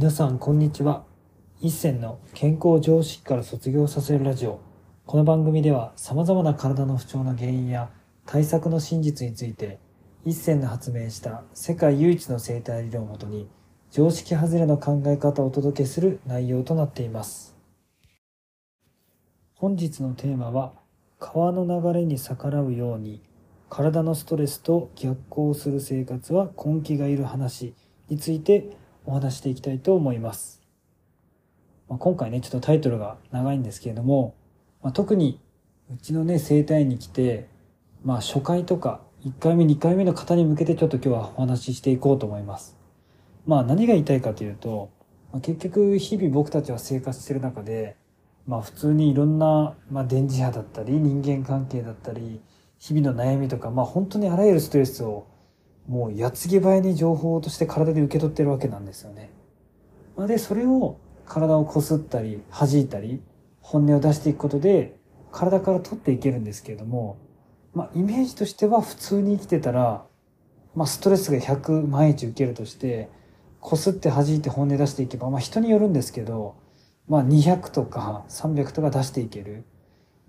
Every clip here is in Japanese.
皆さんこんにちは。一銭の健康常識から卒業させるラジオ。この番組では様々な体の不調の原因や対策の真実について一銭の発明した世界唯一の生態理論をもとに常識外れの考え方をお届けする内容となっています。本日のテーマは川の流れに逆らうように体のストレスと逆行する生活は根気がいる話についてお話していきたいと思います。まあ、今回ね、ちょっとタイトルが長いんですけれども、まあ、特にうちのね、生体院に来て、まあ初回とか1回目、2回目の方に向けてちょっと今日はお話ししていこうと思います。まあ何が言いたいかというと、まあ、結局日々僕たちは生活してる中で、まあ普通にいろんな、まあ電磁波だったり、人間関係だったり、日々の悩みとか、まあ本当にあらゆるストレスをもう矢継ぎ早に情報として体で受け取ってるわけなんですよね。で、それを体をこすったり、弾いたり、本音を出していくことで、体から取っていけるんですけれども、まあ、イメージとしては普通に生きてたら、まあ、ストレスが100毎日受けるとして、こすって弾いて本音出していけば、まあ、人によるんですけど、まあ、200とか300とか出していける。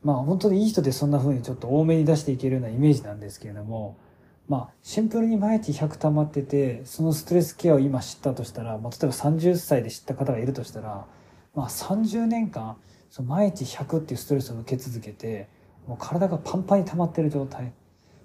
まあ、本当にいい人でそんな風にちょっと多めに出していけるようなイメージなんですけれども、まあ、シンプルに毎日100溜まってて、そのストレスケアを今知ったとしたら、まあ、例えば30歳で知った方がいるとしたら、まあ、30年間、その毎日100っていうストレスを受け続けて、もう体がパンパンに溜まってる状態。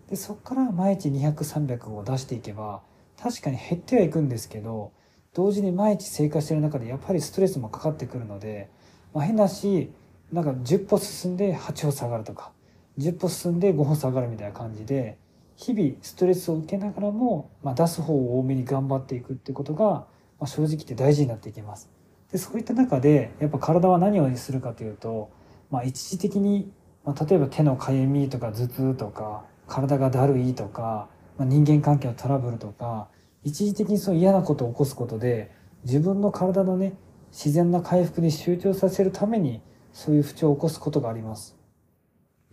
で、そこから毎日200、300を出していけば、確かに減ってはいくんですけど、同時に毎日生活してる中でやっぱりストレスもかかってくるので、まあ、変だし、なんか10歩進んで8歩下がるとか、10歩進んで5歩下がるみたいな感じで、日々ストレスを受けながらも、まあ、出す方を多めに頑張っていくってことが、まあ、正直言って大事になっていきます。でそういった中でやっぱ体は何をするかというと、まあ、一時的に、まあ、例えば手のかゆみとか頭痛とか体がだるいとか、まあ、人間関係のトラブルとか一時的にそう嫌なことを起こすことで自分の体のね自然な回復に集中させるためにそういう不調を起こすことがあります。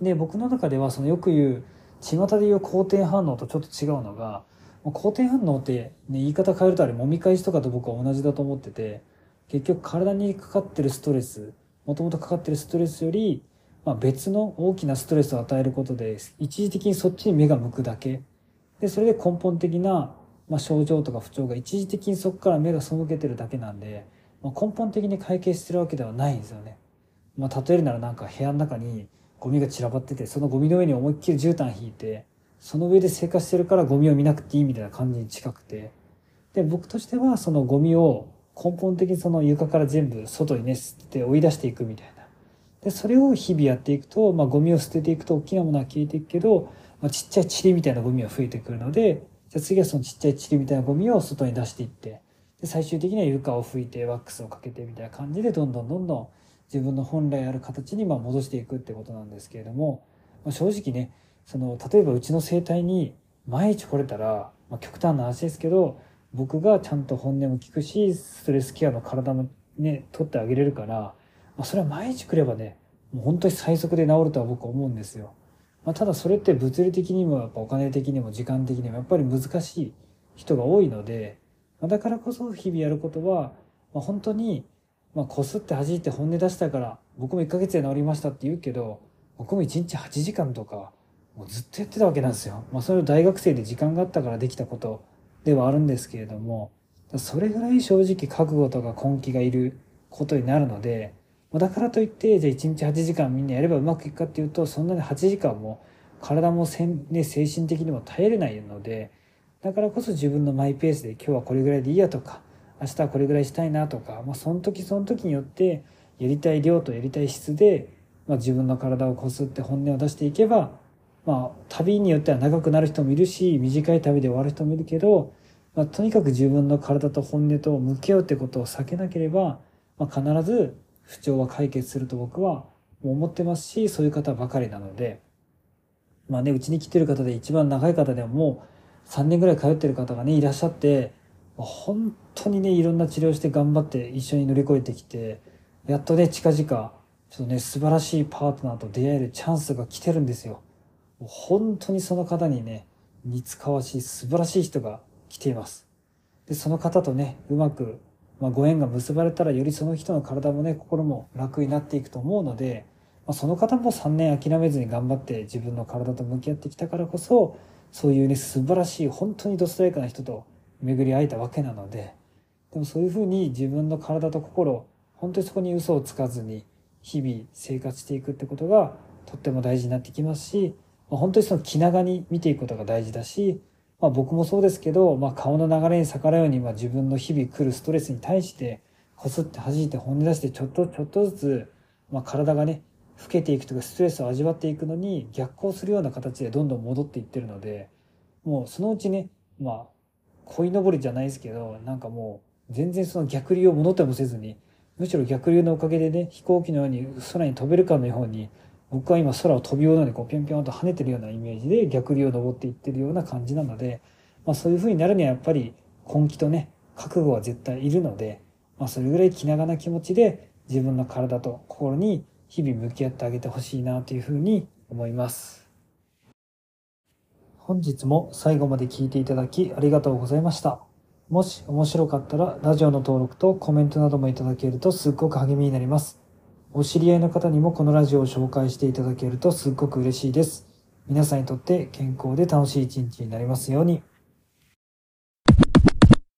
で僕の中ではそのよく言う巷で言う好転反応とちょっと違うのが、好転反応って、ね、言い方変えるとあれ、揉み返しとかと僕は同じだと思ってて、結局体にかかってるストレス、もともとかかってるストレスより、まあ、別の大きなストレスを与えることで、一時的にそっちに目が向くだけ。で、それで根本的な、まあ、症状とか不調が一時的にそこから目が背けてるだけなんで、まあ、根本的に解決してるわけではないんですよね。まあ、例えるならなんか部屋の中にゴミが散らばっててそのゴミの上に思いっきり絨毯引いてその上で生活してるからゴミを見なくていいみたいな感じに近くて。で僕としてはそのゴミを根本的にその床から全部外にね捨てて追い出していくみたいな。でそれを日々やっていくと、まあ、ゴミを捨てていくと大きなものは消えていくけど、まあ、ちっちゃい塵みたいなゴミは増えてくるのでじゃあ次はそのちっちゃい塵みたいなゴミを外に出していってで最終的には床を拭いてワックスをかけてみたいな感じでどんどんどんどん自分の本来ある形にま戻していくってことなんですけれども、ま、正直ねその例えばうちの生態に毎日来れたら、ま、極端な話ですけど僕がちゃんと本音も聞くしストレスケアの体もね取ってあげれるから、まあ、それは毎日来ればねもう本当に最速で治るとは僕は思うんですよ。まあ、ただそれって物理的にもやっぱお金的にも時間的にもやっぱり難しい人が多いので、まあ、だからこそ日々やることは、まあ、本当にまあ、こすって弾いて本音出したから、僕も1ヶ月で治りましたって言うけど、僕も1日8時間とか、もうずっとやってたわけなんですよ。まあ、それを大学生で時間があったからできたことではあるんですけれども、それぐらい正直覚悟とか根気がいることになるので、だからといって、じゃあ1日8時間みんなやればうまくいくかっていうと、そんなに8時間も体もせん、ね、精神的にも耐えれないので、だからこそ自分のマイペースで今日はこれぐらいでいいやとか、明日はこれぐらいしたいなとか、まあ、その時その時によってやりたい量とやりたい質で、まあ、自分の体をこすって本音を出していけば、まあ、旅によっては長くなる人もいるし短い旅で終わる人もいるけど、まあ、とにかく自分の体と本音と向き合うってことを避けなければ、まあ、必ず不調は解決すると僕は思ってますしそういう方ばかりなのでまあねうちに来てる方で一番長い方でももう3年ぐらい通ってる方がねいらっしゃって本当にね、いろんな治療して頑張って一緒に乗り越えてきて、やっとね、近々、ちょっとね、素晴らしいパートナーと出会えるチャンスが来てるんですよ。もう本当にその方にね、似つかわしい素晴らしい人が来ています。で、その方とね、うまく、まあ、ご縁が結ばれたらよりその人の体もね心も楽になっていくと思うので、まあ、その方も3年諦めずに頑張って自分の体と向き合ってきたからこそそういうね素晴らしい本当にドストライクな人と巡り会えたわけなのででもそういうふうに自分の体と心本当にそこに嘘をつかずに日々生活していくってことがとっても大事になってきますし、まあ、本当にその気長に見ていくことが大事だしまあ、僕もそうですけど、まあ、顔の流れに逆らうように、まあ、自分の日々来るストレスに対してこすって弾いて本音出してちょっとちょっとずつ、まあ、体がね老けていくとかストレスを味わっていくのに逆行するような形でどんどん戻っていってるのでもうそのうちねまあ鯉のぼりじゃないですけどなんかもう全然その逆流を戻ってもせずにむしろ逆流のおかげでね飛行機のように空に飛べるかのように僕は今空を飛びようのようにこうピョンピョンと跳ねてるようなイメージで逆流を登っていってるような感じなので、まあ、そういう風になるにはやっぱり根気とね覚悟は絶対いるので、まあ、それぐらい気長な気持ちで自分の体と心に日々向き合ってあげてほしいなというふうに思います。本日も最後まで聞いていただきありがとうございました。もし面白かったらラジオの登録とコメントなどもいただけるとすっごく励みになります。お知り合いの方にもこのラジオを紹介していただけるとすっごく嬉しいです。皆さんにとって健康で楽しい一日になりますように。